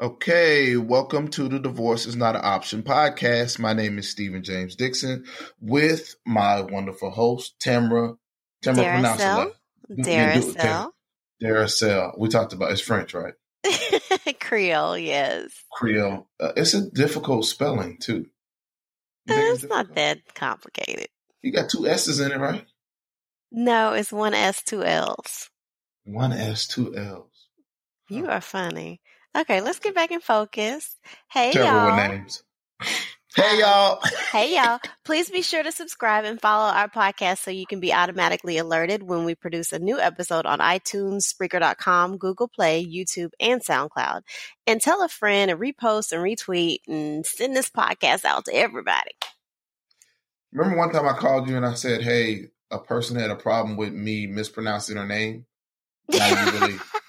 Okay, welcome to the Divorce is Not an Option podcast. My name is Stephen James Dixon with my wonderful host, Tamra. Tamra, pronounce it. Daracel. Daracel. We talked about it's French, right? Creole, yes. Creole. Uh, it's a difficult spelling, too. It's not that complicated. You got two S's in it, right? No, it's one S, two L's. One S, two L's. You are funny. Okay, let's get back in focus. Hey, Tell y'all. names. Hey, y'all. hey, y'all. Please be sure to subscribe and follow our podcast so you can be automatically alerted when we produce a new episode on iTunes, Spreaker.com, Google Play, YouTube, and SoundCloud. And tell a friend and repost and retweet and send this podcast out to everybody. Remember one time I called you and I said, hey, a person had a problem with me mispronouncing her name? Now you really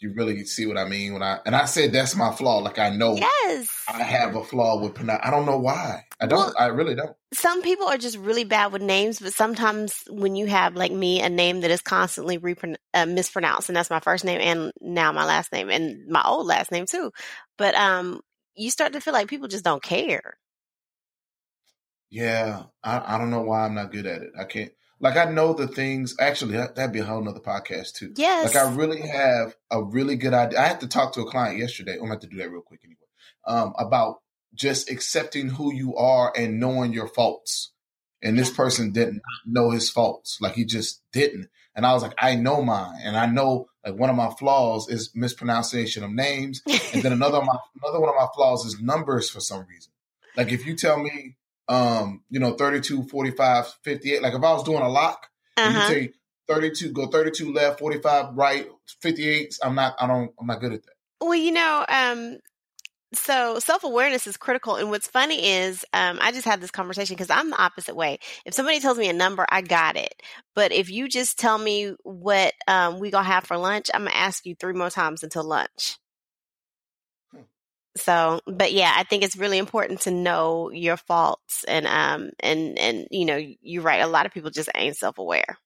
you really see what I mean when I and I said that's my flaw. Like I know Yes. I have a flaw with pronoun. I don't know why. I don't. Well- I really don't. some people are just really bad with names, but sometimes when you have like me, a name that is constantly repron- uh, mispronounced, and that's my first name and now my last name and my old last name too. But um, you start to feel like people just don't care. Yeah, I, I don't know why I'm not good at it. I can't. Like I know the things. Actually, that, that'd be a whole nother podcast too. Yes. Like I really have a really good idea. I had to talk to a client yesterday. I'm gonna have to do that real quick anyway. Um, about just accepting who you are and knowing your faults. And this person didn't know his faults. Like he just didn't. And I was like, I know mine, and I know like one of my flaws is mispronunciation of names, and then another of my another one of my flaws is numbers for some reason. Like if you tell me, um, you know, 32, 45, 58, like if I was doing a lock, and you uh-huh. say 32, go 32 left, 45 right, 58, I'm not, I don't, I'm not good at that. Well, you know, um, so self awareness is critical. And what's funny is, um, I just had this conversation because I'm the opposite way. If somebody tells me a number, I got it. But if you just tell me what um, we gonna have for lunch, I'm gonna ask you three more times until lunch. So, but yeah, I think it's really important to know your faults and um and and you know you're right. A lot of people just ain't self aware.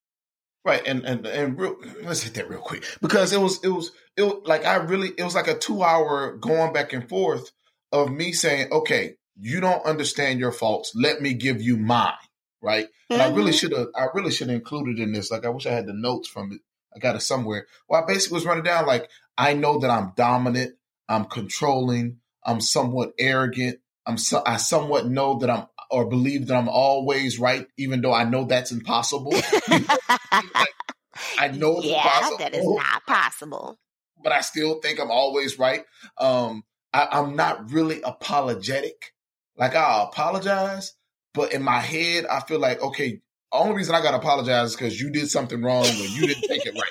Right. And, and, and real, let's hit that real quick because it was, it was, it was like, I really, it was like a two hour going back and forth of me saying, okay, you don't understand your faults. Let me give you mine. Right. And I really Mhm. should have, I really should have included in this. Like, I wish I had the notes from it. I got it somewhere. Well, I basically was running down like, I know that I'm dominant. I'm controlling. I'm somewhat arrogant. I'm so, I somewhat know that I'm or believe that I'm always right, even though I know that's impossible. I know it's yeah, that is not possible. but I still think I'm always right. Um, I, I'm not really apologetic. Like I apologize, but in my head, I feel like okay. Only reason I got to apologize is because you did something wrong or you didn't take it right.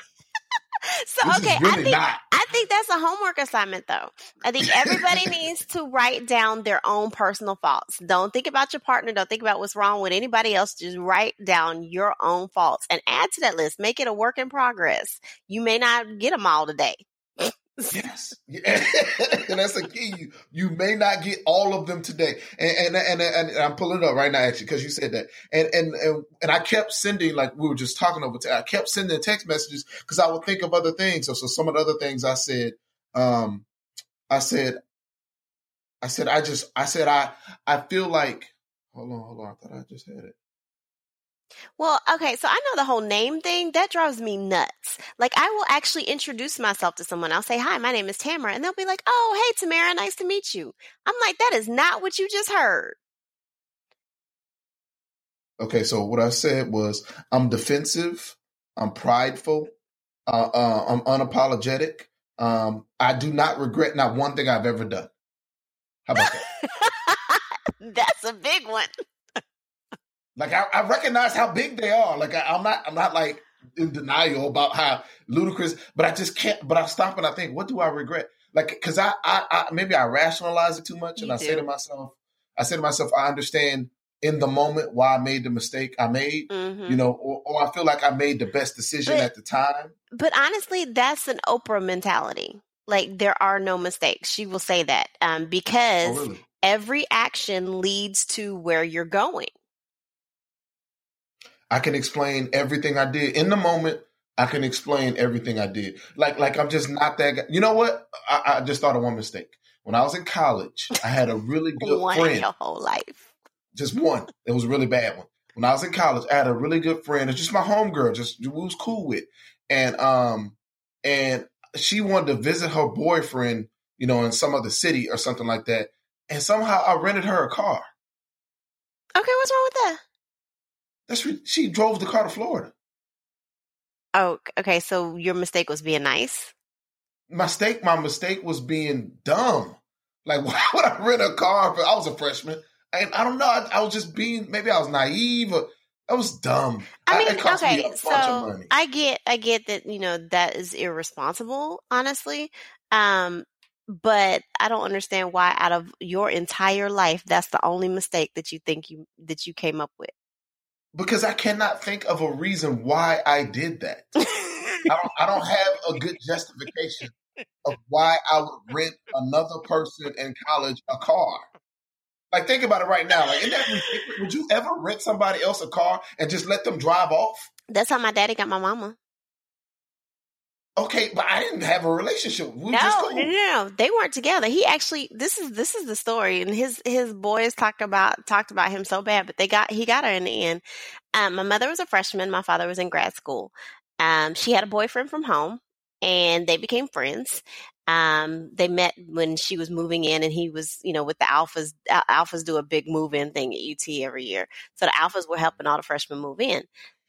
So Which okay, really I think not. I think that's a homework assignment though. I think everybody needs to write down their own personal faults. Don't think about your partner, don't think about what's wrong with anybody else. Just write down your own faults and add to that list. Make it a work in progress. You may not get them all today. Yes, and that's the key. You, you may not get all of them today, and and and, and, and I'm pulling it up right now actually because you said that, and and and and I kept sending like we were just talking over. I kept sending text messages because I would think of other things. So so some of the other things I said, um, I said, I said I just I said I I feel like hold on hold on I thought I just had it. Well, okay, so I know the whole name thing that drives me nuts. Like, I will actually introduce myself to someone. I'll say, "Hi, my name is Tamara," and they'll be like, "Oh, hey, Tamara, nice to meet you." I'm like, "That is not what you just heard." Okay, so what I said was I'm defensive, I'm prideful, uh, uh, I'm unapologetic. Um, I do not regret not one thing I've ever done. How about that? That's a big one. Like I, I recognize how big they are. Like I, I'm not, I'm not like in denial about how ludicrous, but I just can't. But I stop and I think, what do I regret? Like, because I, I, I, maybe I rationalize it too much, and You I say to myself, I say to myself, I understand in the moment why I made the mistake I made. hmm you know, or, or I feel like I made the best decision But- at the time. But honestly, that's an Oprah mentality. Like, there are no mistakes. She will say that um, because Oh, really? every action leads to where you're going. I can explain everything I did in the moment. I can explain everything I did. Like, like I'm just not that guy. You know what? I, I just thought of one mistake. when I was in college, I had a really good one friend. in your whole life. Just one. It was a really bad one. When I was in college, I had a really good friend. It's just my homegirl, just we was cool with. And um and she wanted to visit her boyfriend, you know, in some other city or something like that. And somehow I rented her a car. Okay, what's wrong with that? That's re- she drove the car to Florida. Oh, okay. So your mistake was being nice. Mistake. My mistake was being dumb. Like, why would I rent a car? For, I was a freshman, and I don't know. I, I was just being. Maybe I was naive. Or, I was dumb. I mean, it cost me okay, a bunch of so money. I get, I get that you know that is irresponsible, honestly. Um, but I don't understand why, out of your entire life, that's the only mistake that you think you that you came up with. Because I cannot think of a reason why I did that. I don't. I don't have a good justification of why I would rent another person in college a car. Like, think about it right now. Like, that? Would you ever rent somebody else a car and just let them drive off? that's how my daddy got my mama. Okay, but I didn't have a relationship. We No, just no, cool. no, no. They weren't together. He actually this is this is the story, and his his boys talked about talked about him so bad, but they got he got her in the end. Um, my mother was a freshman. My father was in grad school. Um, she had a boyfriend from home, and they became friends. Um, they met when she was moving in, and he was, you know, with the alphas. Alphas do a big move-in thing at UT every year, so the alphas were helping all the freshmen move in.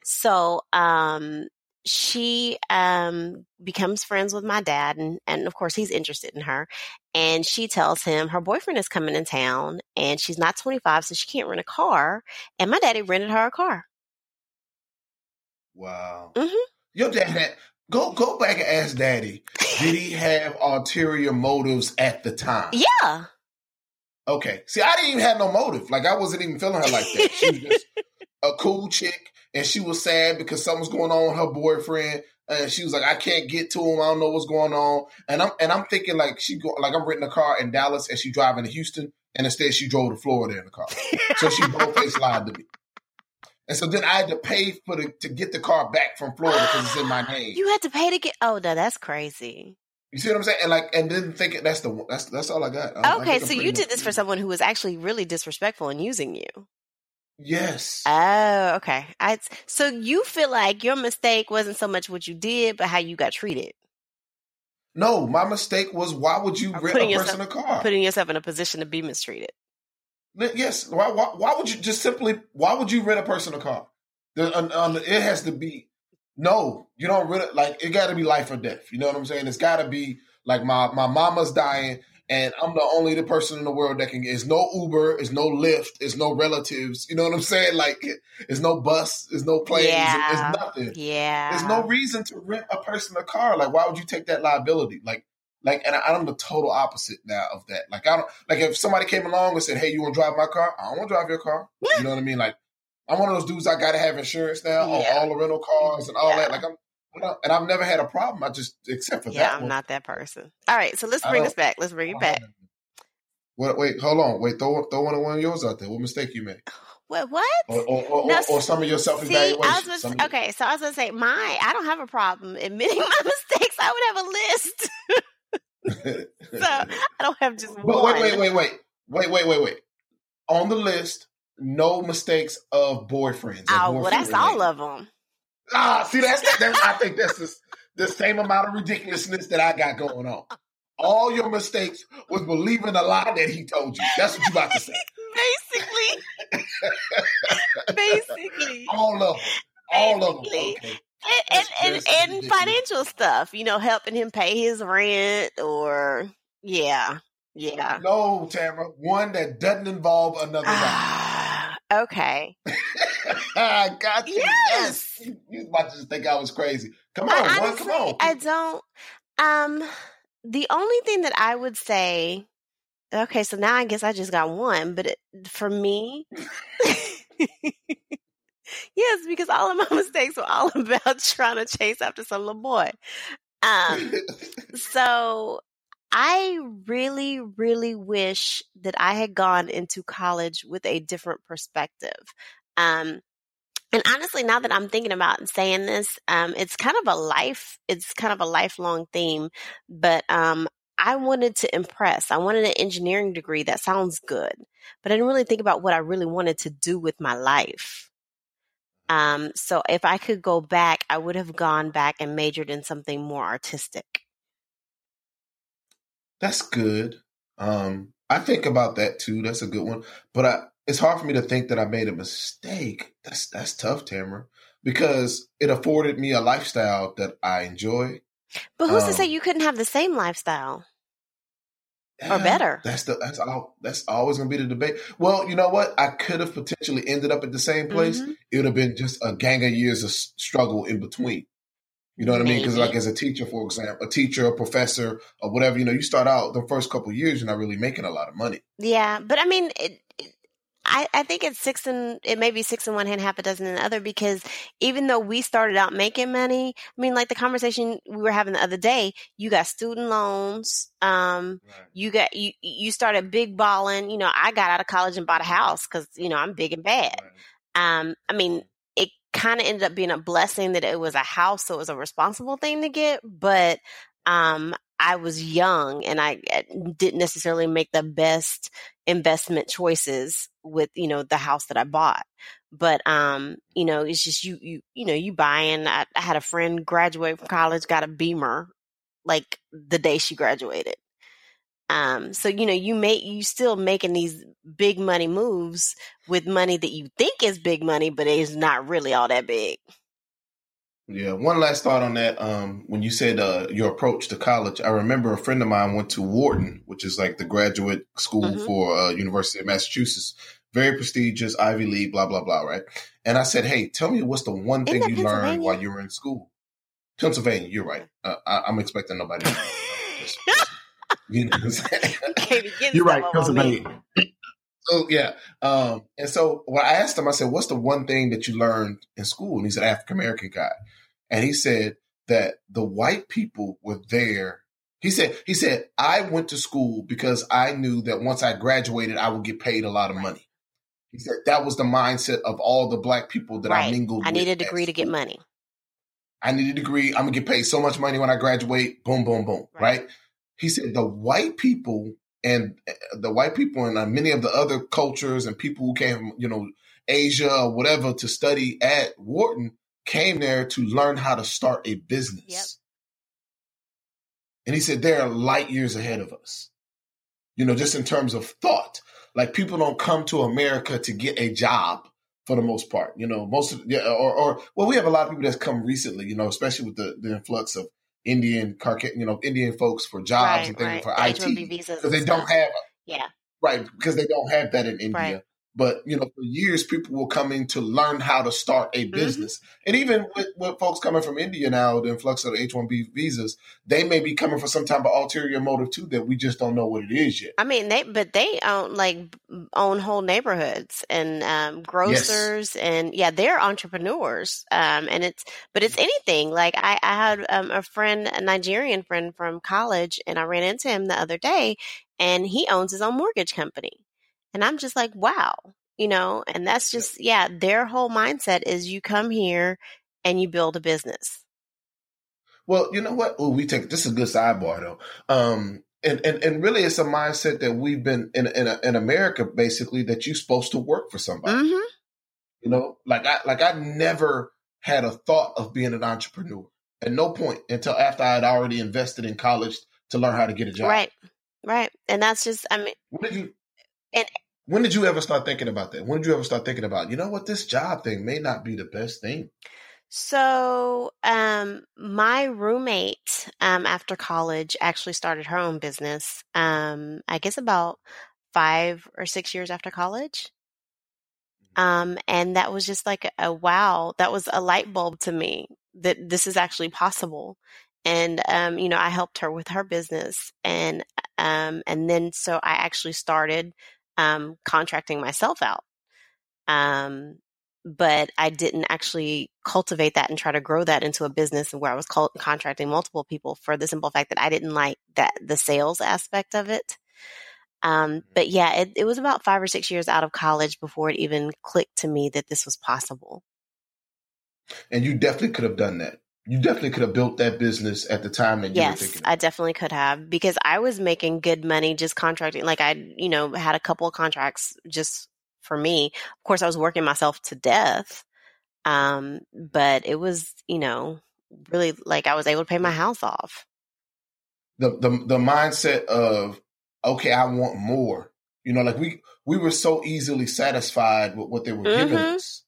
So, um, she um becomes friends with my dad and and of course he's interested in her and she tells him her boyfriend is coming in town and she's not 25 so she can't rent a car and my daddy rented her a car Wow. Mhm. Your dad had go go back and ask Daddy. Did he have ulterior motives at the time? yeah Okay. See, I didn't even have no motive. Like I wasn't even feeling her like that. She was just a cool chick, and she was sad because something's going on with her boyfriend. And she was like, I can't get to him. I don't know what's going on. And I'm and I'm thinking like she go like I'm renting a car in Dallas and she driving to Houston, and instead she drove to Florida in the car. So she both face lied to me. And so then I had to pay for the to get the car back from Florida because it's in my name. you had to pay to get oh no that's crazy You see what I'm saying? And like, and then thinking that's the that's that's all I got. I- I okay I'm so you did this for someone who was actually really disrespectful and using you Yes. oh okay I, so you feel like your mistake wasn't so much what you did but how you got treated no, my mistake was why would you rent a person a car? putting yourself in a position to be mistreated yes. Why, why? Why would you just simply? Why would you rent a person a car? The, um, um, it has to be. No, you don't rent it. Like it got to be life or death. You know what I'm saying? It's got to be like my my mama's dying, and I'm the only the person in the world that can. get It's no Uber. It's no Lyft. It's no relatives. You know what I'm saying? Like it's no bus. It's no planes. Yeah. It's nothing. yeah There's no reason to rent a person a car. Like, why would you take that liability? Like, like, and I, I'm the total opposite now of that. Like, I don't like if somebody came along and said, "Hey, you want to drive my car?" I don't want to drive your car. You know what I mean? Like, I'm one of those dudes. I got to have insurance now on Yeah. all the rental cars and all Yeah. that. Like, I'm, and I've never had a problem. I just except for yeah, that Yeah, I'm one. not that person. All right, so let's bring this back. Let's bring it back. that. Wait, hold on. Wait, throw throw one of one of yours out there. What mistake you made, What? What? or or, or, No, or, some of your self See, I was evaluation? okay, so I was gonna say, my I don't have a problem admitting my mistakes. I would have a list, so I don't have just But one. wait, wait, wait, wait, wait, wait, wait, wait. On the list, no mistakes of boyfriends. Oh, well, that's all of them. Ah, see, that's that, I think that's the, the same amount of ridiculousness that I got going on. All your mistakes was believing a lie that he told you. That's what you about to say. Basically, basically, All of them. All of them. Okay. and and, That's- and, and financial stuff. You know, helping him pay his rent, or yeah, yeah. No, Tamara. One that doesn't involve another guy. Okay. I got you. Yes. You, you about to just think I was crazy. Come on, I one. honestly, Come on. I don't. Um, the only thing that I would say, okay, so now I guess I just got one, but it, for me, yes, because all of my mistakes were all about trying to chase after some little boy. Um, so I really, really wish that I had gone into college with a different perspective. Um, and honestly, now that I'm thinking about and saying this, um, it's kind of a life, it's kind of a lifelong theme. But um, I wanted to impress. I wanted an engineering degree. That sounds good. But I didn't really think about what I really wanted to do with my life. Um, so if I could go back, I would have gone back and majored in something more artistic. That's good. Um, I think about that too. That's a good one. But I, it's hard for me to think that I made a mistake. That's that's tough, Tamara, because it afforded me a lifestyle that I enjoy. But who's um, to say you couldn't have the same lifestyle? or better. That's the that's all that's always gonna be the debate. Well, you know what? I could have potentially ended up at the same place. Mm-hmm. It would have been just a gang of years of struggle in between. You know what Maybe. I mean? Because like as a teacher, for example, a teacher, a professor, or whatever, you know, you start out the first couple years, you're not really making a lot of money. Yeah, but I mean, it, I, I think it's six and it may be six in one hand, half a dozen in the other because even though we started out making money, I mean, like the conversation we were having the other day, you got student loans, um, right. you got you you started big balling. You know, I got out of college and bought a house because you know I'm big and bad. Right. Um, I mean, kind of ended up being a blessing that it was a house, so it was a responsible thing to get, but um, I was young and I eh, didn't necessarily make the best investment choices with, you know, the house that I bought. But, um, you know, it's just you, you, you know, you buying. I, I had a friend graduate from college, got a beamer like the day she graduated. Um, so you know, you make you still making these big money moves with money that you think is big money, but it's not really all that big. Yeah, one last thought on that. Um, when you said uh, your approach to college, I remember a friend of mine went to Wharton, which is like the graduate school mm-hmm. for uh, University of Massachusetts, very prestigious, Ivy League, blah blah blah, right? And I said, "Hey, tell me what's the one thing you learned while you were in school?" Pennsylvania, you're right. Uh, I, am expecting nobody. you know you're right, Pennsylvania. So yeah, um, and so when I asked him, I said, "What's the one thing that you learned in school?" And he's an African American guy, and he said that the white people were there. He said, "He said I went to school because I knew that once I graduated, I would get paid a lot of money." He said that was the mindset of all the black people that right. I mingled. I need a degree to get money. I need a degree. I'm gonna get paid so much money when I graduate. Boom, boom, boom. Right. right? He said the white people and uh, the white people and uh, many of the other cultures and people who came, you know, Asia or whatever to study at Wharton came there to learn how to start a business. Yep. And he said they're light years ahead of us. You know, just in terms of thought. Like people don't come to America to get a job for the most part. You know, most of yeah, or or well, we have a lot of people that's come recently. You know, especially with the the influx of Indian, you know, Indian folks for jobs right, and things right. for IT because they don't have, yeah, right, because they don't have that in India. Right. But you know, for years, people will come in to learn how to start a mm-hmm. business, mm-hmm. and even with, with, folks coming from India now, the influx of the H one B visas, they may be coming for some type of ulterior motive too that we just don't know what it is yet. I mean, they but they own like own whole neighborhoods and um, grocers, yes. and yeah, they're entrepreneurs. Um, and it's but it's anything. Like I, I had um, a friend, a Nigerian friend from college, and I ran into him the other day, and he owns his own mortgage company and I'm just like, wow, you know, and that's just, yeah, their whole mindset is you come here and you build a business. Well, you know what? Oh, we take this is a good sidebar though. Um, and, and, and really it's a mindset that we've been in, in, in America, basically, that you're supposed to work for somebody. Mm-hmm. You know, like I, like I never had a thought of being an entrepreneur at no point until after I had already invested in college to learn how to get a job. Right. Right. And that's just, I mean, what did you, and when did you ever start thinking about that? When did you ever start thinking about, you know what, this job thing may not be the best thing? So, um, my roommate, um, after college actually started her own business. Um, I guess about five or six years after college. Mm-hmm. Um, and that was just like a wow. That was a light bulb to me that this is actually possible. And, um, you know, I helped her with her business and, um, and then so I actually started um, contracting myself out. Um, but I didn't actually cultivate that and try to grow that into a business where I was call- contracting multiple people for the simple fact that I didn't like that the sales aspect of it. Um, mm-hmm. but yeah, it, it was about five or six years out of college before it even clicked to me that this was possible. And you definitely could have done that. You definitely could have built that business at the time that you yes, were thinking. Yes, I definitely could have because I was making good money just contracting. Like I, you know, had a couple of contracts just for me. Of course, I was working myself to death. Um, but it was, you know, really like I was able to pay my house off. The the the mindset of okay, I want more. You know, like we we were so easily satisfied with what they were mm-hmm. giving us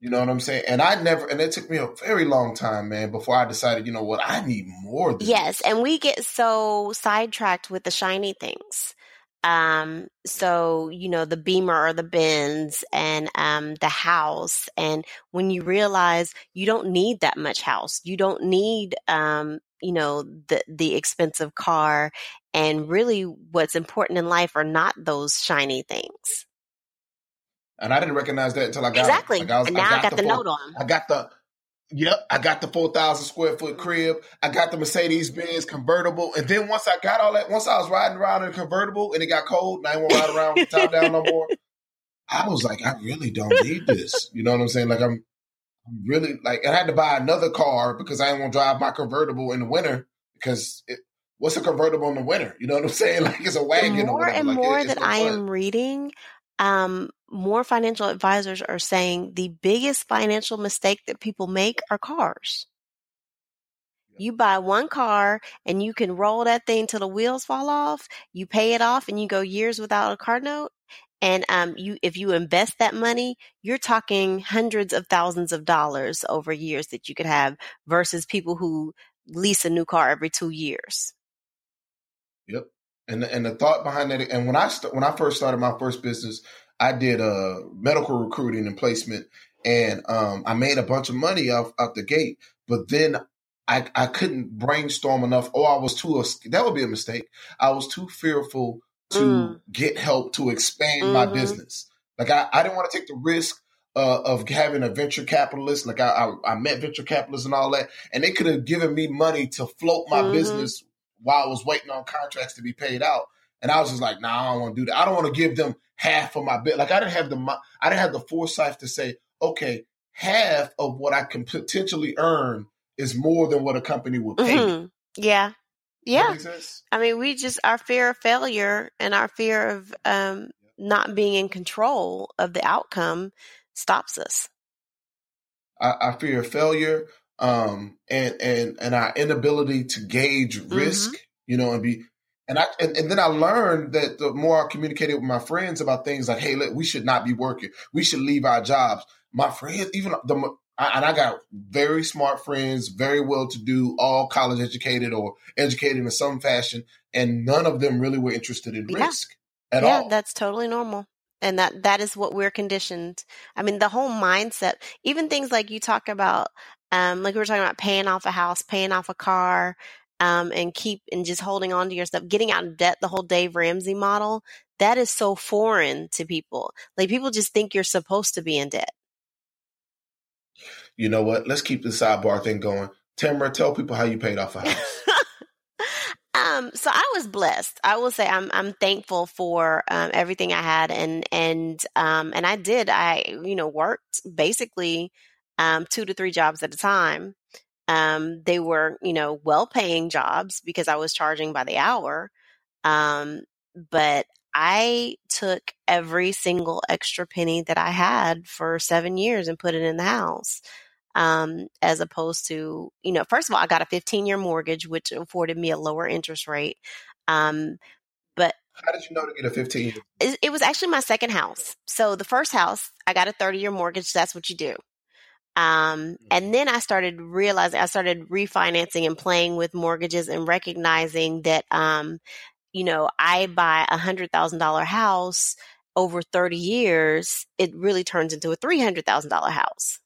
you know what I'm saying? And I never, and it took me a very long time, man, before I decided, you know what, I need more. yes, this. and we get so sidetracked with the shiny things. Um, so you know the Beamer or the Benz and um, the house, and when you realize you don't need that much house, you don't need um, you know the the expensive car, and really what's important in life are not those shiny things. And I didn't recognize that until I got exactly. Like I was, and now I got, I got the, the note on. I got the Yep, I got the four thousand square foot crib. I got the Mercedes Benz convertible, and then once I got all that, once I was riding around in a convertible and it got cold, and I didn't want to ride around with the top down no more. I was like, I really don't need this. You know what I'm saying? Like I'm, I'm really like, and I had to buy another car because I didn't want to drive my convertible in the winter because it, what's a convertible in the winter? You know what I'm saying? Like it's a wagon. More and like, more it, that I am reading, um, more financial advisors are saying the biggest financial mistake that people make are cars. You buy one car and you can roll that thing till the wheels fall off. You pay it off and you go years without a car note. And um, you, if you invest that money, you're talking hundreds of thousands of dollars over years that you could have versus people who lease a new car every two years. Yep. And and the thought behind that, and when I st- when I first started my first business, I did uh, medical recruiting and placement, and um, I made a bunch of money off out the gate. But then I I couldn't brainstorm enough. Oh, I was too that would be a mistake. I was too fearful to mm. get help to expand mm-hmm. my business. Like I, I didn't want to take the risk uh, of having a venture capitalist. Like I, I, I, met venture capitalists and all that, and they could have given me money to float my mm-hmm. business while I was waiting on contracts to be paid out. And I was just like, nah, I don't want to do that. I don't want to give them half of my bit. Like I didn't have the I didn't have the foresight to say, okay, half of what I can potentially earn is more than what a company would pay. Mm-hmm. Yeah. Yeah. I mean, we just our fear of failure and our fear of um, not being in control of the outcome stops us. I, fear of failure, um, and and and our inability to gauge risk, mm-hmm. you know, and be and I and, and, then I learned that the more I communicated with my friends about things like, hey, look, we should not be working. We should leave our jobs. My friends, even the and I got very smart friends, very well to do, all college educated or educated in some fashion, and none of them really were interested in yeah. risk at yeah, all. Yeah, that's totally normal. And that that is what we're conditioned. I mean, the whole mindset, even things like you talk about, um, like we were talking about paying off a house, paying off a car, um, and keep and just holding on to your stuff, getting out of debt, the whole Dave Ramsey model, that is so foreign to people. Like people just think you're supposed to be in debt. You know what? Let's keep the sidebar thing going. Tamara, tell people how you paid off a house. um, so I was blessed. I will say I'm I'm thankful for um, everything I had and and um and I did. I you know worked basically um two to three jobs at a time um, they were, you know, well paying jobs because I was charging by the hour. Um, but I took every single extra penny that I had for seven years and put it in the house. Um, as opposed to, you know, first of all, I got a 15 year mortgage, which afforded me a lower interest rate. Um, but how did you know to get a 15 it, it was actually my second house. So the first house, I got a 30 year mortgage. That's what you do. Um, and then I started realizing, I started refinancing and playing with mortgages and recognizing that, um, you know, I buy a hundred thousand dollar house over 30 years, it really turns into a $300,000 house.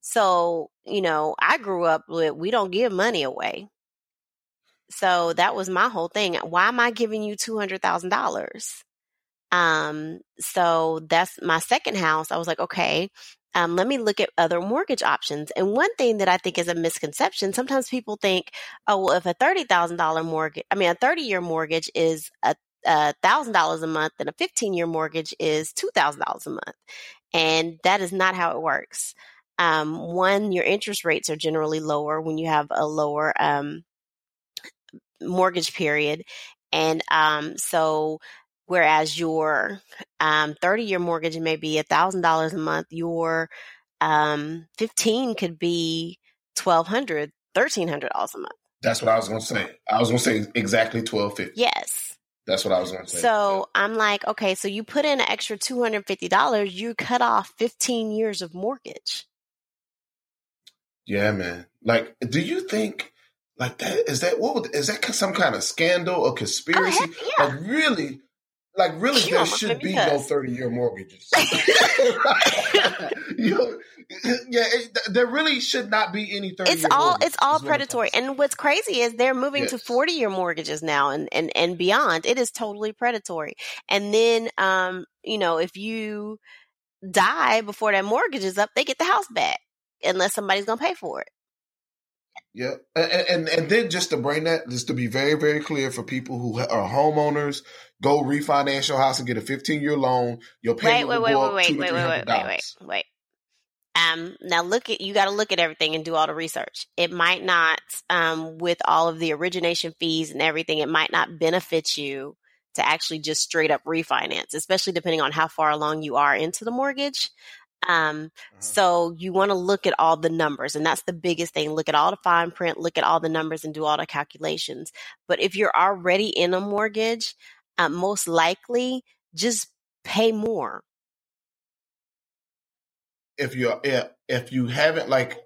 So, you know, I grew up with, we don't give money away. So that was my whole thing. Why am I giving you $200,000? Um, so that's my second house. I was like, okay, um, let me look at other mortgage options. And one thing that I think is a misconception, sometimes people think, oh, well, if a $30,000 mortgage, I mean, a 30 year mortgage is a thousand dollars a month and a 15 year mortgage is two thousand dollars a month and that is not how it works um, one, your interest rates are generally lower when you have a lower um, mortgage period. And um, so, whereas your um, 30 year mortgage may be $1,000 a month, your um, 15 could be $1,200, $1,300 a month. That's what I was going to say. I was going to say exactly 1250 Yes. That's what I was going to say. So yeah. I'm like, okay, so you put in an extra $250, you cut off 15 years of mortgage. Yeah, man. Like, do you think like that is that what would, is that some kind of scandal or conspiracy? Oh, yeah. Like really, like really, there should be no thirty year mortgages. you know, yeah, it, there really should not be any thirty. It's all it's all predatory, and what's crazy is they're moving yes. to forty year mortgages now, and and and beyond. It is totally predatory. And then, um, you know, if you die before that mortgage is up, they get the house back unless somebody's going to pay for it. Yeah, and, and, and then just to bring that, just to be very very clear for people who are homeowners, go refinance your house and get a 15 year loan. Your payment wait, wait, will wait, wait, wait, wait, wait, wait, wait, wait. Um, now look at you got to look at everything and do all the research. It might not, um, with all of the origination fees and everything, it might not benefit you to actually just straight up refinance, especially depending on how far along you are into the mortgage. Um, uh-huh. so you want to look at all the numbers, and that's the biggest thing. Look at all the fine print, look at all the numbers, and do all the calculations. But if you're already in a mortgage, uh, most likely just pay more. If you if, if you haven't like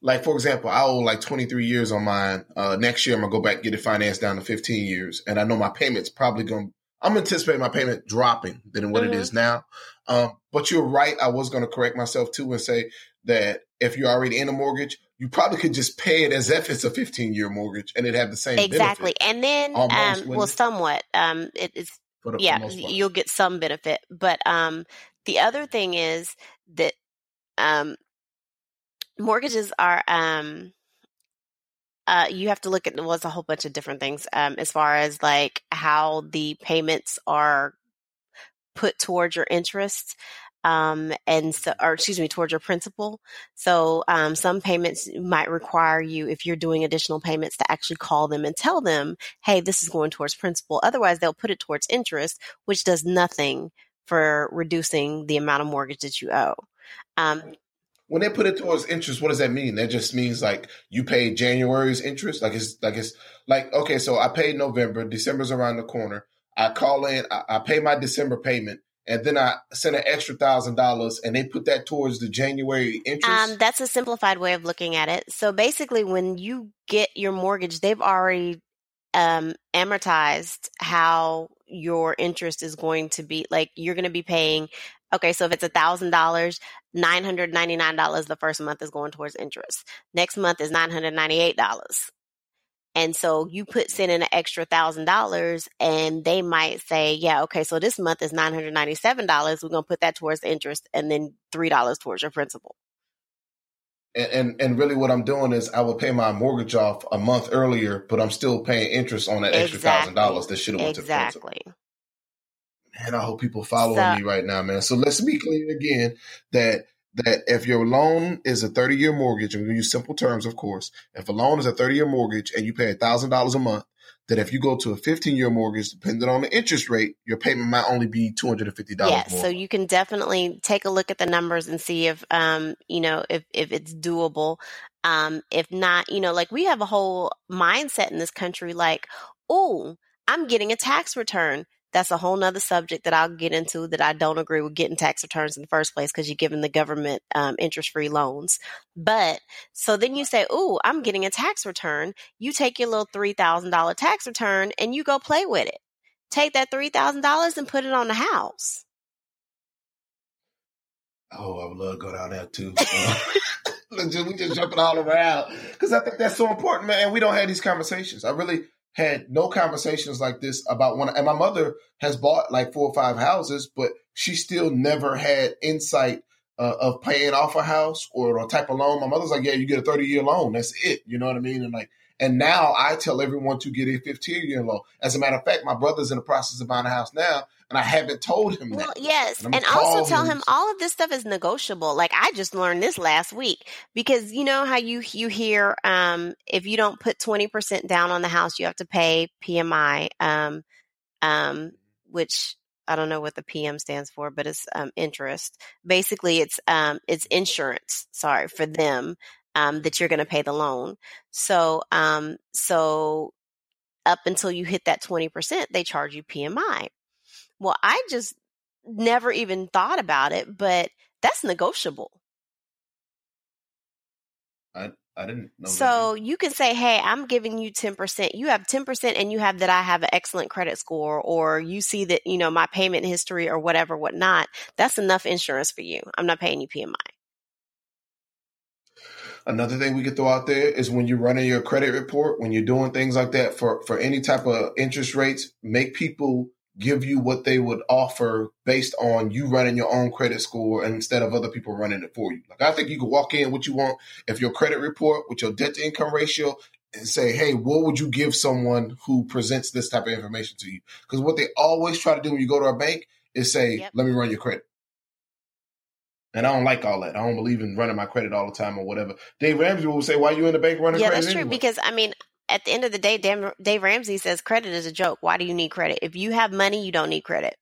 like for example, I owe like 23 years on mine. Uh, next year I'm gonna go back and get it financed down to 15 years, and I know my payment's probably gonna I'm anticipating my payment dropping than what mm-hmm. it is now. Um, but you're right. I was to correct myself too and say that if you're already in a mortgage, you probably could just pay it as if it's a 15 year mortgage and it have the same exactly. And then, almost, um, well, somewhat. Um, it is yeah, you'll get some benefit. But um, the other thing is that um, mortgages are um, uh, you have to look at was well, a whole bunch of different things um, as far as like how the payments are put towards your interest um, and so, or excuse me, towards your principal. So, um, some payments might require you, if you're doing additional payments, to actually call them and tell them, "Hey, this is going towards principal." Otherwise, they'll put it towards interest, which does nothing for reducing the amount of mortgage that you owe. Um, when they put it towards interest, what does that mean? That just means like you pay January's interest. Like it's like it's like okay, so I paid November, December's around the corner. I call in, I, I pay my December payment, and then I sent an extra thousand dollars, and they put that towards the January interest. Um, that's a simplified way of looking at it. So basically, when you get your mortgage, they've already um, amortized how your interest is going to be. Like you're going to be paying Okay, so if it's a thousand dollars, nine hundred ninety nine dollars the first month is going towards interest. Next month is nine hundred ninety eight dollars. And so you put send in an extra thousand dollars, and they might say, "Yeah, okay, so this month is nine hundred ninety seven dollars. We're gonna put that towards the interest, and then three dollars towards your principal." And, and, and really, what I'm doing is I would pay my mortgage off a month earlier, but I'm still paying interest on that extra thousand dollars that should have went exactly. to principal. And I hope people following so, me right now, man. So let's be clear again that that if your loan is a 30 year mortgage, and we use simple terms, of course, if a loan is a 30 year mortgage and you pay thousand dollars a month, that if you go to a 15 year mortgage, depending on the interest rate, your payment might only be $250 yeah, so you can definitely take a look at the numbers and see if, um, you know, if, if it's doable. Um, if not, you know, like we have a whole mindset in this country, like, oh, I'm getting a tax return that's a whole nother subject that I'll get into that I don't agree with getting tax returns in the first place because you're giving the government um, interest free loans. But so then you say, Oh, I'm getting a tax return. You take your little $3,000 tax return and you go play with it. Take that $3,000 and put it on the house. Oh, I would love to go down there too. Uh, we just jumping all around because I think that's so important, man. And we don't have these conversations. I really, had no conversations like this about one. and my mother has bought like four or five houses but she still never had insight uh, of paying off a house or a type of loan my mother's like yeah you get a 30 year loan that's it you know what i mean and like And now I tell everyone to get a 15 year loan. As a matter of fact, my brother's in the process of buying a house now, and I haven't told him well, that. Yes, and, and also tell him, all of this stuff is negotiable. Like I just learned this last week because you know how you you hear um, if you don't put 20% down on the house, you have to pay PMI, um, um, which I don't know what the PM stands for, but it's um, interest. Basically, it's um, it's insurance. Sorry for them um, that you're going to pay the loan. So um, so up until you hit that twenty percent, they charge you PMI. Well, I just never even thought about it, but that's negotiable. I I didn't know. So that. you can say, "Hey, I'm giving you 10%. You have 10% and you have that I have an excellent credit score or you see that, you know, my payment history or whatever whatnot. That's enough insurance for you. I'm not paying you PMI." Another thing we could throw out there is when you're running your credit report, when you're doing things like that for for any type of interest rates, make people give you what they would offer based on you running your own credit score instead of other people running it for you. Like I think you could walk in what you want if your credit report with your debt to income ratio and say, hey, what would you give someone who presents this type of information to you? Because what they always try to do when you go to a bank is say, yep. let me run your credit. And I don't like all that. I don't believe in running my credit all the time or whatever. Dave Ramsey will say, "Why are you in the bank running yeah, credit?" Yeah, that's true. Anyway? Because I mean, at the end of the day, Dave Ramsey says credit is a joke. Why do you need credit? If you have money, you don't need credit.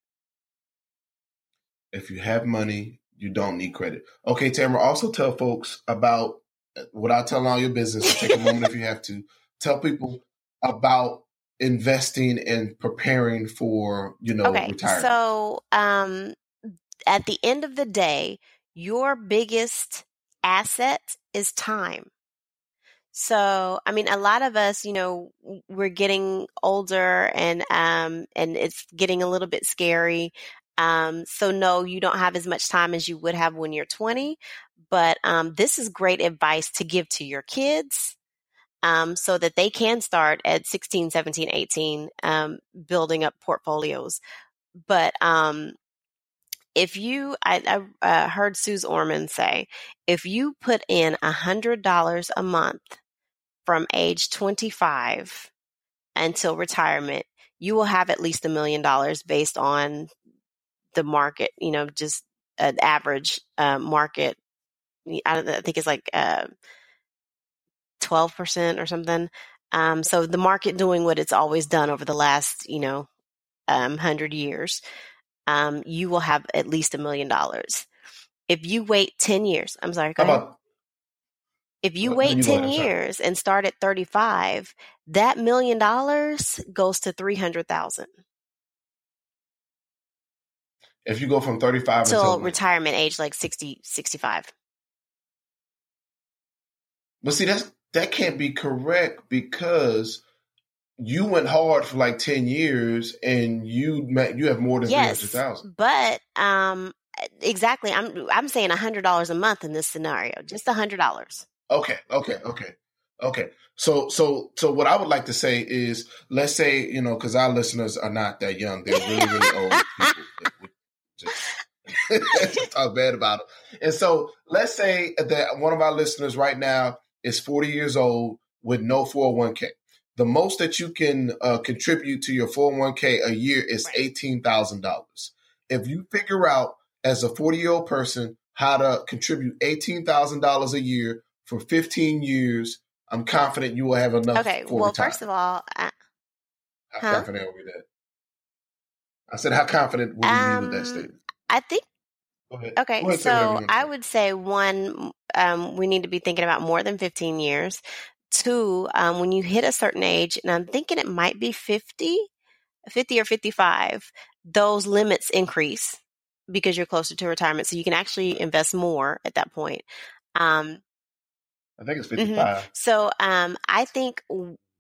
If you have money, you don't need credit. Okay, Tamara, also tell folks about, without telling all your business, take a moment if you have to, tell people about investing and preparing for, you know, okay, retirement. So, um, at the end of the day, your biggest asset is time. So, I mean, a lot of us, you know, we're getting older and, um, and it's getting a little bit scary. Um, so no, you don't have as much time as you would have when you're 20, but, um, this is great advice to give to your kids. Um, so that they can start at 16, 17, 18, um, building up portfolios. But, um, if you, I, I uh, heard Suze Orman say, if you put in a hundred dollars a month from age 25 until retirement, you will have at least a million dollars based on the market, you know, just an average uh, market. I, I, think it's like uh, 12% or something. Um, so the market doing what it's always done over the last, you know, um, hundred years, um, you will have at least a million dollars. If you wait 10 years, I'm sorry. How about, if you wait 10 years and start at 35, that million dollars goes to 300,000. If you go from 35 till until retirement age like 60 65. But see that's that can't be correct because you went hard for like 10 years and you you have more than yes, 300,000. But um exactly I'm I'm saying $100 a month in this scenario, just $100. Okay, okay, okay, okay. So, so, so, what I would like to say is, let's say, you know, because our listeners are not that young; they're really, really old people. Just, talk bad about them. And so, let's say that one of our listeners right now is 40 years old with no 401k. The most that you can uh, contribute to your 401k a year is $18,000. If you figure out as a 40 year old person how to contribute $18,000 a year for 15 years, I'm confident you will have enough. Okay. well, first of all, uh, how huh? confident are we that? I said, how confident will um, be with that statement? I think. Okay, ahead, so I would say one, um, we need to be thinking about more than 15 years. Two, um, when you hit a certain age, and I'm thinking it might be 50, 50 or 55, those limits increase because you're closer to retirement. So you can actually invest more at that point. Um, I think it's 55. Mm-hmm. So um, I think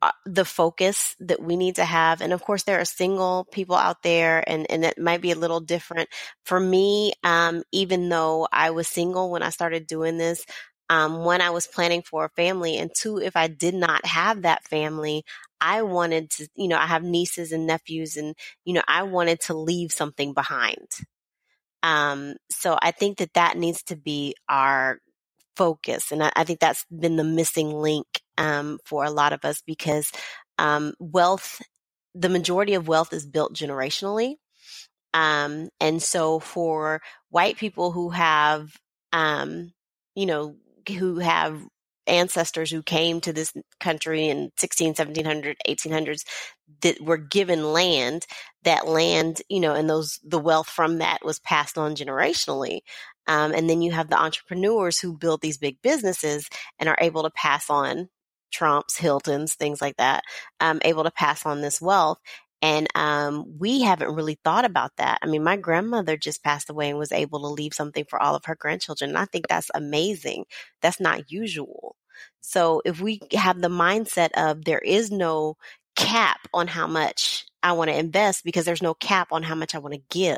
uh, the focus that we need to have, and of course, there are single people out there, and, and it might be a little different. For me, um, even though I was single when I started doing this, um, one, I was planning for a family, and two, if I did not have that family, I wanted to, you know, I have nieces and nephews, and, you know, I wanted to leave something behind. Um, so I think that that needs to be our focus. And I, I think that's been the missing link um, for a lot of us because um, wealth, the majority of wealth is built generationally. Um, and so for white people who have, um, you know, who have ancestors who came to this country in 16 1700 1800s that were given land that land you know and those the wealth from that was passed on generationally um, and then you have the entrepreneurs who build these big businesses and are able to pass on Trumps, Hiltons, things like that, um, able to pass on this wealth. And um, we haven't really thought about that. I mean, my grandmother just passed away and was able to leave something for all of her grandchildren. And I think that's amazing. That's not usual. So if we have the mindset of there is no cap on how much I want to invest because there's no cap on how much I want to give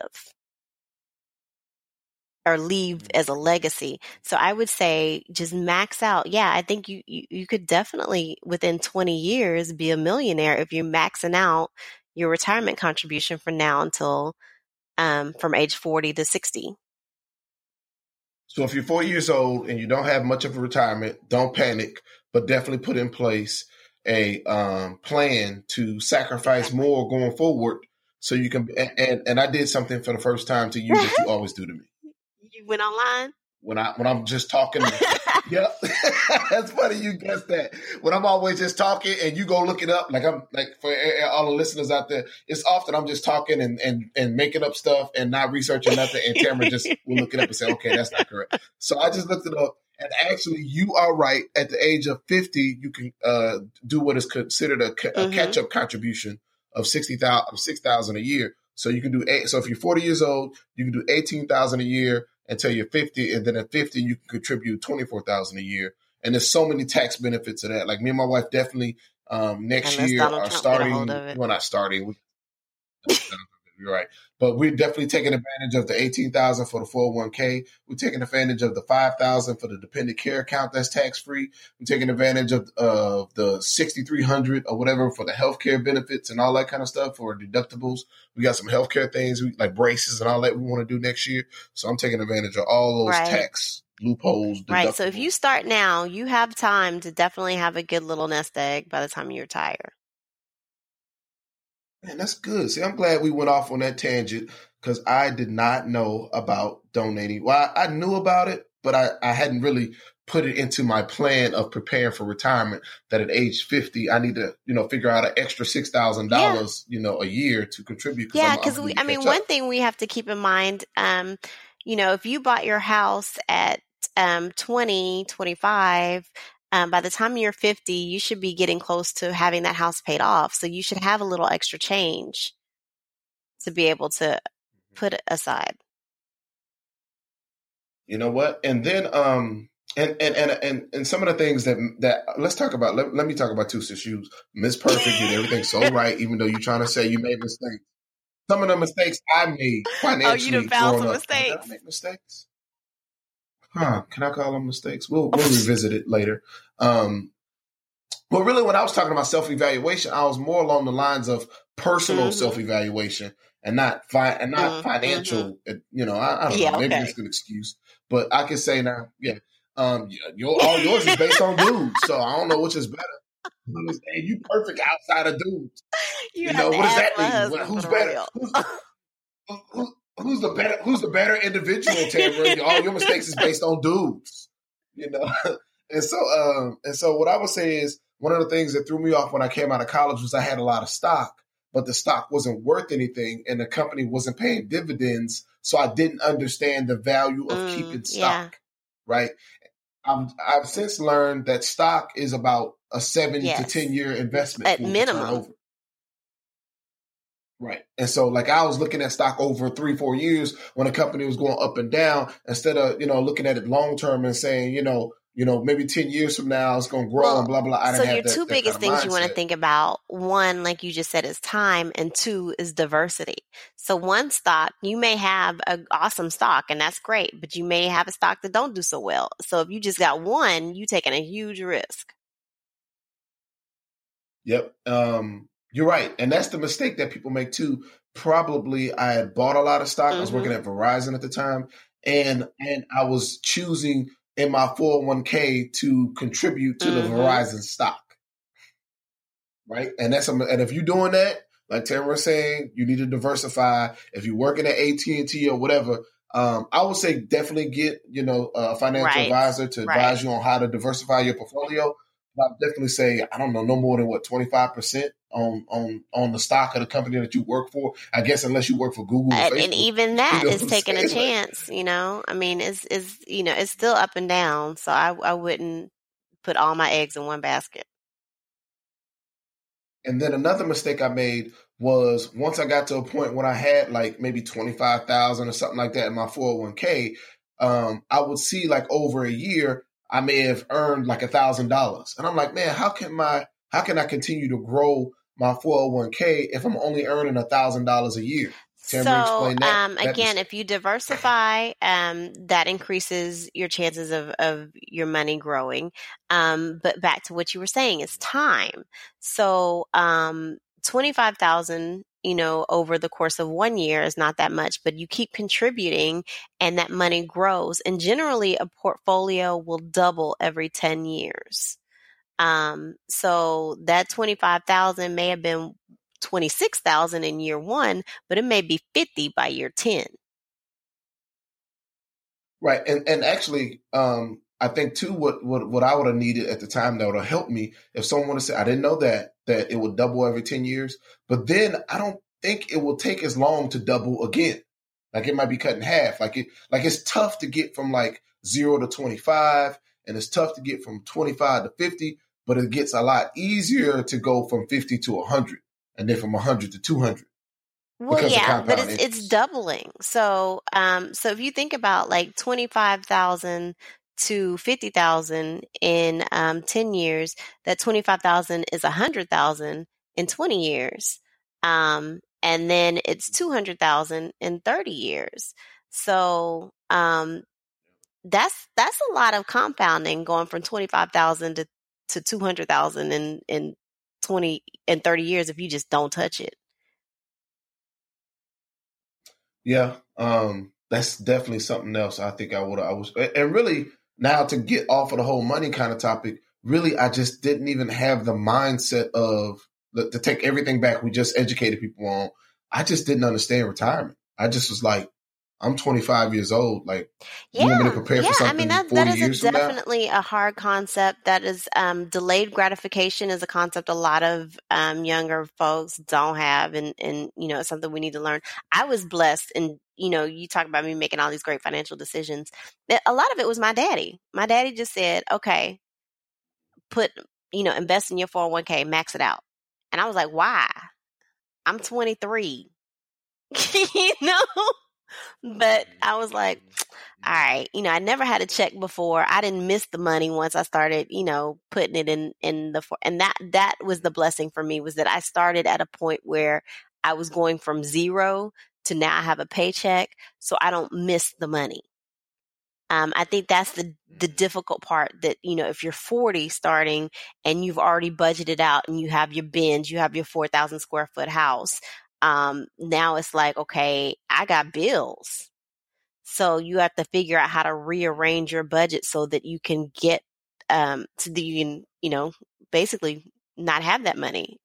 or leave as a legacy. So I would say just max out. Yeah, I think you, you, you could definitely within 20 years be a millionaire if you're maxing out your retirement contribution from now until um, from age 40 to 60. So if you're 40 years old and you don't have much of a retirement, don't panic, but definitely put in place a um, plan to sacrifice more going forward so you can and, and I did something for the first time to you that you always do to me you went online? When I when I'm just talking, yep, that's funny. You guessed that. When I'm always just talking and you go look it up, like I'm like for all the listeners out there, it's often I'm just talking and and and making up stuff and not researching nothing, and Tamara just will look it up and say, okay, that's not correct. So I just looked it up, and actually, you are right. At the age of 50, you can uh, do what is considered a, a mm-hmm. catch up contribution of 60,000 6,000 a year. So you can do eight. So if you're 40 years old, you can do 18,000 a year until you're 50, and then at 50 you can contribute 24,000 a year. And there's so many tax benefits of that. Like me and my wife definitely um, next year are Trump starting. Well, not starting. You're right. But we're definitely taking advantage of the 18000 for the 401k. We're taking advantage of the 5000 for the dependent care account that's tax free. We're taking advantage of uh, the 6300 or whatever for the healthcare benefits and all that kind of stuff for deductibles. We got some healthcare things like braces and all that we want to do next year. So I'm taking advantage of all those right. tax loopholes. Right. So if you start now, you have time to definitely have a good little nest egg by the time you retire. Man, that's good. See, I'm glad we went off on that tangent because I did not know about donating. Well, I, I knew about it, but I, I hadn't really put it into my plan of preparing for retirement that at age 50 i need to you know figure out an extra $6000 yeah. you know a year to contribute yeah because i mean one thing we have to keep in mind um you know if you bought your house at um 20 25 um, by the time you're 50, you should be getting close to having that house paid off. So you should have a little extra change to be able to mm-hmm. put aside. You know what? And then, um, and, and, and, and, and some of the things that, that let's talk about, let, let me talk about two since you Miss Perfect, did everything so right, even though you're trying to say you made mistakes. Some of the mistakes I made financially. Oh, you done found some mistakes. Did I make mistakes? Huh, can I call them mistakes? We'll, we'll revisit it later. Um, but really, when I was talking about self evaluation, I was more along the lines of personal mm-hmm. self evaluation and not fi- and not mm-hmm. financial. Mm-hmm. You know, I, I don't yeah, know. Maybe okay. it's an excuse, but I can say now, yeah, um, your all yours is based on dudes, so I don't know which is better. And you perfect outside of dudes. You, you know what does that mean? Who's better? Who's, who, who's the better who's the better individual, Tamara? All your mistakes is based on dudes. You know? and so um and so what I would say is one of the things that threw me off when I came out of college was I had a lot of stock, but the stock wasn't worth anything and the company wasn't paying dividends. So I didn't understand the value of mm, keeping stock. Yeah. Right. i have since learned that stock is about a seven yes. to 10 year investment at minimum. Right. And so like I was looking at stock over three, four years when a company was going up and down instead of, you know, looking at it long term and saying, you know, you know, maybe 10 years from now it's going to grow well, and blah, blah. I don't know. so your that, two that biggest things you want to think about, one, like you just said, is time and two is diversity. So one stock, you may have an awesome stock and that's great, but you may have a stock that don't do so well. So if you just got one, you taking a huge risk. Yep. Um, you're right. And that's the mistake that people make too. Probably I had bought a lot of stock. Mm-hmm. I was working mm-hmm. at Verizon at the time and and I was choosing in my 401k to contribute to mm-hmm. the Verizon stock. Right. And that's, and if you're doing that, like Tamara was saying, you need to diversify. If you're working at AT&T or whatever, um, I would say definitely get, you know, a financial right. advisor to right. advise you on how to diversify your portfolio. I definitely say, I don't know, no more than what, 25% on, on, on the stock of the company that you work for. I guess unless you work for Google. And, and even that you know is taking a chance, you know, I mean, it's, is, you know, it's still up and down. So I, I wouldn't put all my eggs in one basket. And then another mistake I made was once I got to a point when I had like maybe 25,000 or something like that in my 401k, um, I would see like over a year, I may have earned like a thousand dollars. And I'm like, man, how can my, how can I continue to grow my 401k if I'm only earning a thousand dollars a year? so that, um, that again, if you diversify, um, that increases your chances of, of your money growing. Um, but back to what you were saying, is time. So um, twenty five thousand, you know, over the course of one year is not that much, but you keep contributing, and that money grows. And generally, a portfolio will double every ten years. Um, so that 25,000 may have been 26,000 in year 1, but it may be 50 by year 10. Right. And and actually um I think too what what what I would have needed at the time that would have helped me if someone would have said I didn't know that that it will double every 10 years, but then I don't think it will take as long to double again. Like it might be cut in half. Like it like it's tough to get from like 0 to 25 and it's tough to get from 25 to 50, but it gets a lot easier to go from 50 to 100 and then from 100 to 200 well yeah but it's, it's doubling so um so if you think about like 25000 to 50000 in um 10 years that 25000 is 100000 in 20 years um and then it's 200000 in 30 years so um that's that's a lot of compounding going from 25000 to to 200000 in in 20 and 30 years if you just don't touch it. Yeah, um, that's definitely something else. I think I would. I was, and really now to get off of the whole money kind of topic. Really, I just didn't even have the mindset of to take everything back. We just educated people on. I just didn't understand retirement. I just was like, I'm 25 years old. Like, yeah, you want me to prepare yeah. for something? I mean, that, that is a definitely a hard concept. That is um, delayed gratification is a concept a lot of um, younger folks don't have, and and you know, it's something we need to learn. I was blessed, and you know, you talk about me making all these great financial decisions. A lot of it was my daddy. My daddy just said, "Okay, put you know, invest in your 401k, max it out," and I was like, "Why? I'm 23." you know but mm-hmm. I was like, mm-hmm. all right, you know, I never had a check before. I didn't miss the money once I started, you know, putting it in in the and that that was the blessing for me was that I started at a point where I was going from zero to now I have a paycheck, so I don't miss the money. Um, I think that's the the mm-hmm. difficult part that you know if you're 40 starting and you've already budgeted out and you have your bins, you have your 4,000 square foot house, um, now it's like, okay, I got bills. So you have to figure out how to rearrange your budget so that you can get um so that you can, you know, basically not have that money.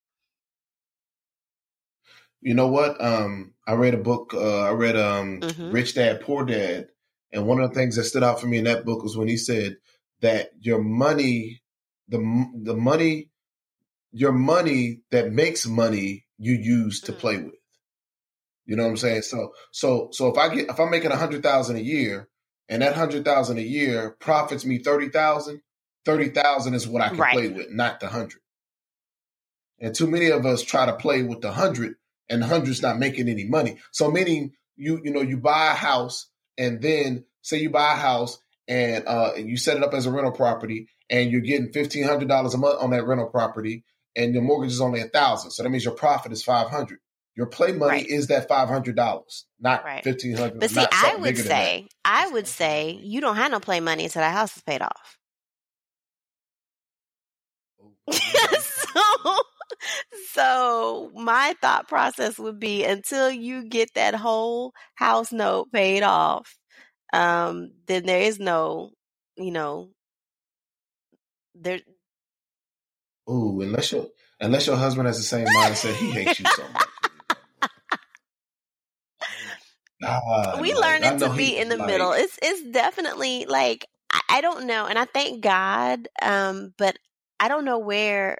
You know what? Um I read a book, uh I read um mm-hmm. Rich Dad Poor Dad, and one of the things that stood out for me in that book was when he said that your money the the money your money that makes money you use to mm-hmm. play with. You know what I'm saying? So so so if I get if I'm making a hundred thousand a year and that hundred thousand a year profits me thirty thousand, thirty thousand is what I can right. play with, not the hundred. And too many of us try to play with the hundred and the hundred's not making any money. So meaning you you know you buy a house and then say you buy a house and uh you set it up as a rental property and you're getting fifteen hundred dollars a month on that rental property and your mortgage is only a thousand. So that means your profit is five hundred. Your play money right. is that five hundred dollars, not right. fifteen hundred. But see, I would say, I would say, you don't have no play money until that house is paid off. so, so my thought process would be until you get that whole house note paid off, um, then there is no you know, there. Ooh, unless your unless your husband has the same mindset, he hates you so much. God, we like, learning to be in the like, middle. It's it's definitely like I, I, don't know, and I thank God, um, but I don't know where.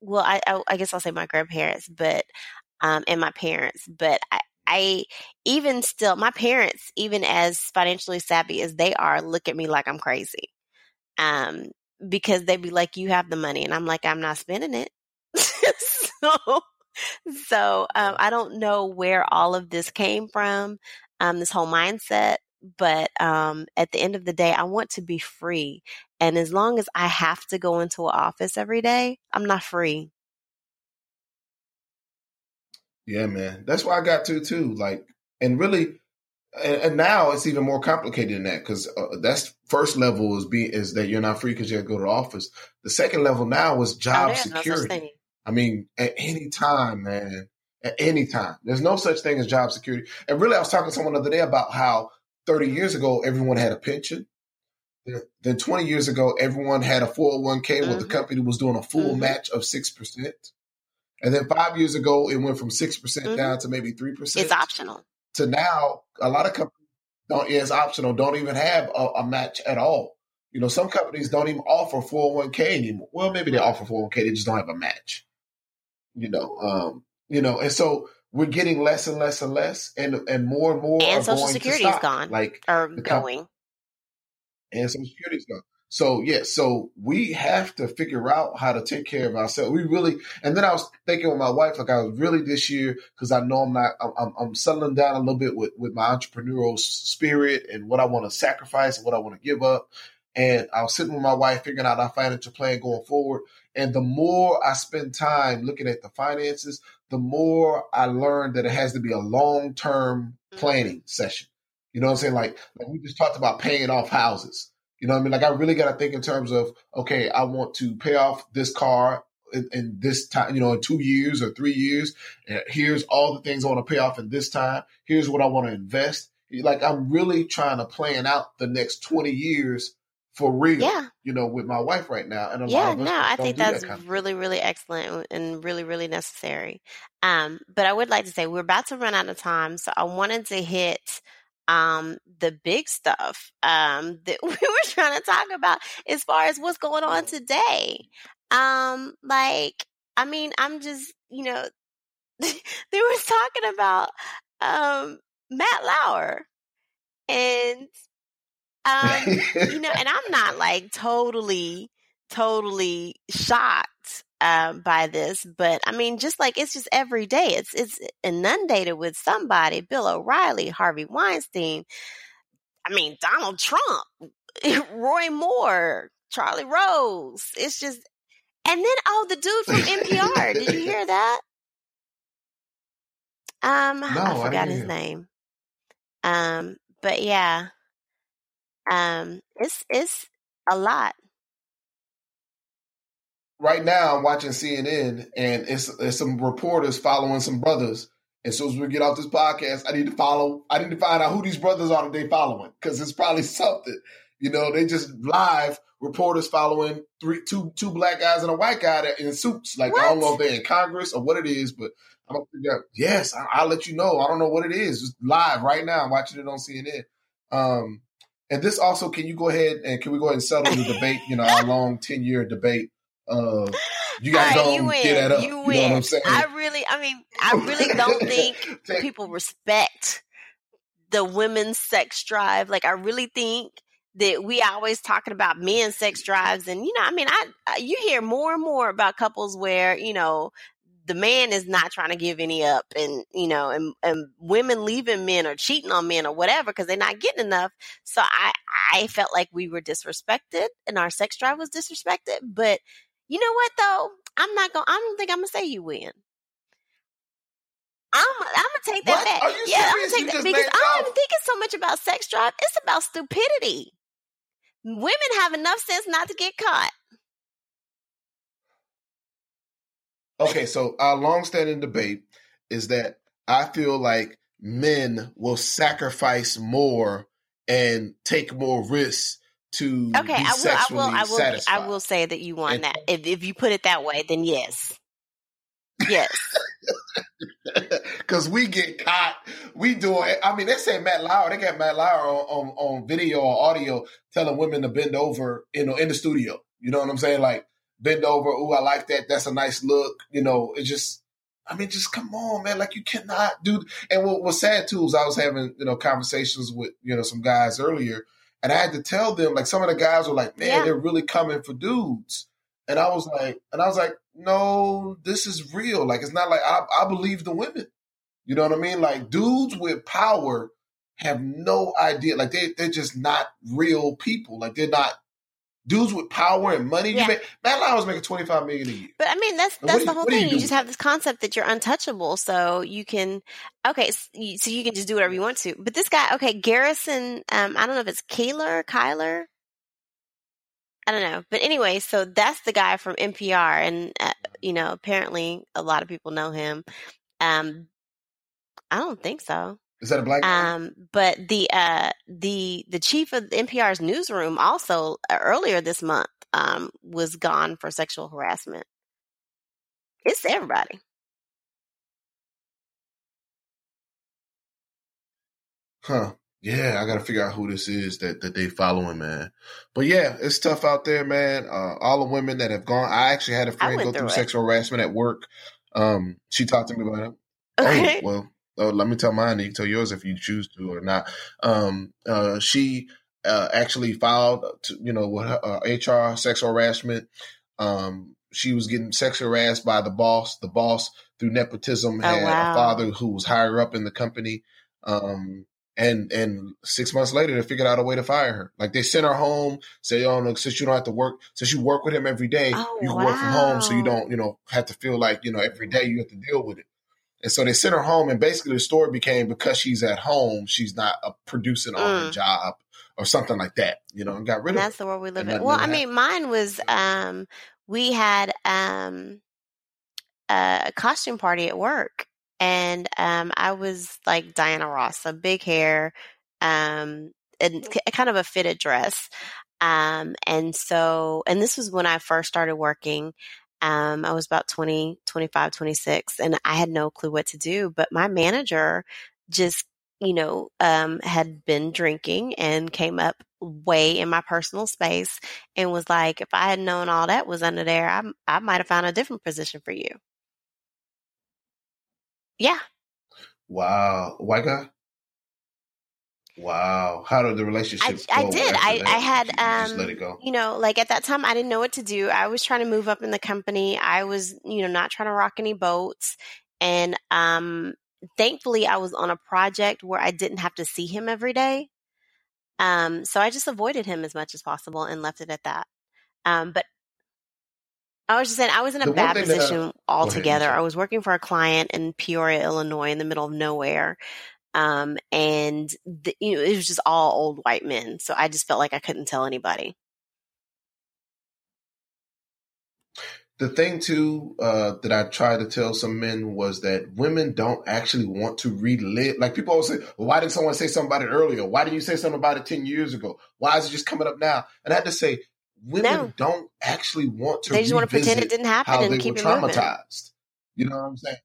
Well, I, I, I guess I'll say my grandparents, but um, and my parents, but I, I even still my parents, even as financially savvy as they are, look at me like I'm crazy. Um, because they'd be like, "You have the money," and I'm like, "I'm not spending it." so so um, I don't know where all of this came from, um, this whole mindset. But um, at the end of the day, I want to be free. And as long as I have to go into an office every day, I'm not free. Yeah, man. That's why I got to too. Like, and really, and, and now it's even more complicated than that because uh, that's first level is be is that you're not free because you have to go to the office. The second level now is job oh, security. I mean, at any time, man, at any time. There's no such thing as job security. And really, I was talking to someone the other day about how 30 years ago, everyone had a pension. Then 20 years ago, everyone had a 401k mm-hmm. where the mm-hmm. company was doing a full mm-hmm. match of 6%. And then five years ago, it went from 6% mm hmm down to maybe 3%. It's optional. To now, a lot of companies don't, it's optional, don't even have a, a match at all. You know, some companies don't even offer 401k anymore. Well, maybe they offer 401k, they just don't have a match you know, um, you know, and so we're getting less and less and less, and and more and more. And Social Security is gone, like or going. and Social Security is gone. So yeah, so we have to figure out how to take care of ourselves. We really, and then I was thinking with my wife, like I was really this year because I know I'm not, I'm, I'm settling down a little bit with with my entrepreneurial spirit and what I want to sacrifice and what I want to give up. And I was sitting with my wife figuring out our financial plan going forward. And the more I spend time looking at the finances, the more I learned that it has to be a long term mm-hmm. planning session. You know what I'm saying? Like, like we just talked about paying off houses. You know what I mean? Like I really got to think in terms of, okay, I want to pay off this car in, in, this time, you know, in two years or three years. And here's all the things I want to pay off in this time. Here's what I want to invest. Like I'm really trying to plan out the next 20 years for real. Yeah. You know, with my wife right now. And yeah, no, I think that's that really, really excellent and really, really necessary. Um, but I would like to say we're about to run out of time, so I wanted to hit um the big stuff um that we were trying to talk about as far as what's going on today. Um, like, I mean, I'm just, you know, they were talking about um Matt Lauer and um, you know, and I'm not like totally, totally shocked um, by this, but I mean, just like it's just every day, it's it's inundated with somebody. Bill O'Reilly, Harvey Weinstein. I mean, Donald Trump, Roy Moore, Charlie Rose. It's just, and then oh, the dude from NPR. Did you hear that? Um, no, I forgot I his name. Um, but yeah, um, it's it's a lot. Right now, I'm watching CNN, and it's, it's some reporters following some brothers. And so as we get off this podcast, I need to follow. I need to find out who these brothers are that they following because it's probably something. You know, they just live reporters following three, two, two black guys and a white guy that in suits. Like what? I don't know if they're in Congress or what it is, but I'm gonna figure out. Yes, I, will let you know. I don't know what it is. Just live right now. I'm watching it on CNN. Um, and this also, can you go ahead and can we go ahead and settle the debate? You know, our long ten year debate. Uh, you guys right, don't get that up. You, you know what I'm saying? I really, I mean, I really don't think people respect the women's sex drive. Like, I really think that we always talking about men's sex drives, and you know, I mean, I you hear more and more about couples where you know the man is not trying to give any up and you know and, and women leaving men or cheating on men or whatever because they're not getting enough so i i felt like we were disrespected and our sex drive was disrespected but you know what though i'm not gonna i don't think i'm gonna say you win I'm, I'm gonna take that what? back. yeah, I'm gonna take you that because I don't even think it's so much about sex drive. It's about stupidity. Women have enough sense not to get caught. Okay, so our long-standing debate is that I feel like men will sacrifice more and take more risks to okay. I will. I will. I will. Satisfied. I will say that you won and, that. If if you put it that way, then yes. Yes. Because we get caught. We do it. I mean, they say Matt Lauer. They got Matt Lauer on, on, on video or audio telling women to bend over, you know, in the studio. You know what I'm saying? Like bend over. Ooh, I like that. That's a nice look. You know, it just. I mean, just come on, man. Like you cannot do. And what was sad too is I was having you know conversations with you know some guys earlier, and I had to tell them like some of the guys were like, man, yeah. they're really coming for dudes. And I was like, and I was like, no, this is real. Like, it's not like I, I believe the women. You know what I mean? Like, dudes with power have no idea. Like, they, they're just not real people. Like, they're not dudes with power and money. Yeah. You make, Matt Lauer's making twenty five million a year. But I mean, that's that's the whole thing. You, you, just have this concept that you're untouchable, so you can okay, so you, can just do whatever you want to. But this guy, okay, Garrison, um, I don't know if it's Keillor, Kyler. I don't know. But anyway, so that's the guy from NPR. And, uh, you know, apparently a lot of people know him. Um, I don't think so. Is that a black guy? Um, but the, uh, the, the chief of NPR's newsroom also uh, earlier this month, um, was gone for sexual harassment. It's everybody. Huh. Yeah, I got to figure out who this is that, that they following, man. But yeah, it's tough out there, man. Uh, all the women that have gone, I actually had a friend go through, through sexual harassment at work. Um, she talked to me about it. Oh, okay. Oh, well, uh, let me tell mine. You can tell yours if you choose to or not. Um, uh, she uh, actually filed, to, you know, with her, HR sexual harassment. Um, she was getting sexually harassed by the boss. The boss, through nepotism, oh, had wow. a father who was higher up in the company. Um, and and six months later they figured out a way to fire her. Like they sent her home, say, "Oh no, since you don't have to work, since you work with him every day, oh, you can wow. work from home, so you don't, you know, have to feel like you know every day you have to deal with it." And so they sent her home, and basically the story became because she's at home, she's not uh, producing on mm. her job or something like that, you know, and got rid and of. That's the world we live in. Well, I mean, mine was um, we had um, a costume party at work and um, I was like Diana Ross, so big hair, um, and kind of a fitted dress. Um, and so, and this was when I first started working. Um, I was about 20, 25, 26, and I had no clue what to do. But my manager just, you know, um, had been drinking and came up way in my personal space and was like, if I had known all that was under there, I, I might have found a different position for you. Yeah. Wow. White guy? Wow. How did the relationship I, I did. I, I had, you um, let it go. you know, like at that time, I didn't know what to do. I was trying to move up in the company. I was, you know, not trying to rock any boats. And, um, thankfully I was on a project where I didn't have to see him every day. Um, so I just avoided him as much as possible and left it at that. Um, but I was just saying, I was in a the bad position altogether. Ahead, I was working for a client in Peoria, Illinois, in the middle of nowhere. Um, and the, you know, it was just all old white men. So I just felt like I couldn't tell anybody. The thing too uh, that I tried to tell some men was that women don't actually want to relive. Like people always say, well, "Why didn't someone say something about it earlier? Why didn't you say something about it ten years ago? Why is it just coming up now?" And I had to say, women no. don't actually want to. They just want to pretend it didn't happen how and they keep were traumatized. You know what I'm saying?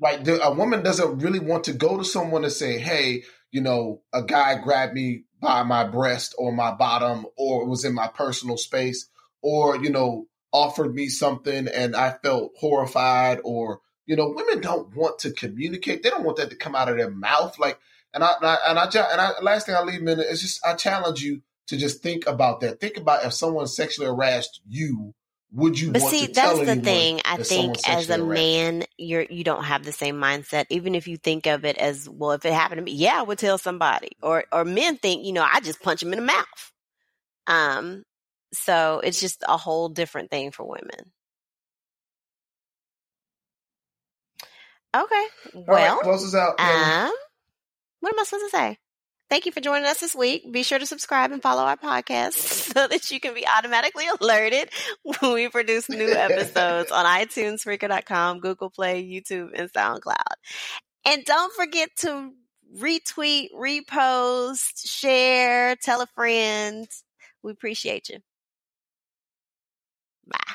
Like a woman doesn't really want to go to someone and say, "Hey, you know, a guy grabbed me by my breast or my bottom, or was in my personal space, or you know, offered me something and I felt horrified." Or you know, women don't want to communicate. They don't want that to come out of their mouth. Like, and I and I and I, and I last thing I leave in is just I challenge you to just think about that. Think about if someone sexually harassed you, would you but see that's the thing i think as a man you're you don't have the same mindset even if you think of it as well if it happened to me yeah i would tell somebody or or men think you know i just punch him in the mouth. Um so it's just a whole different thing for women. Okay well right, close us out um what am i supposed to say Thank you for joining us this week. Be sure to subscribe and follow our podcast so that you can be automatically alerted when we produce new episodes on iTunes, Spreaker.com, Google Play, YouTube, and SoundCloud. And don't forget to retweet, repost, share, tell a friend. We appreciate you. Bye.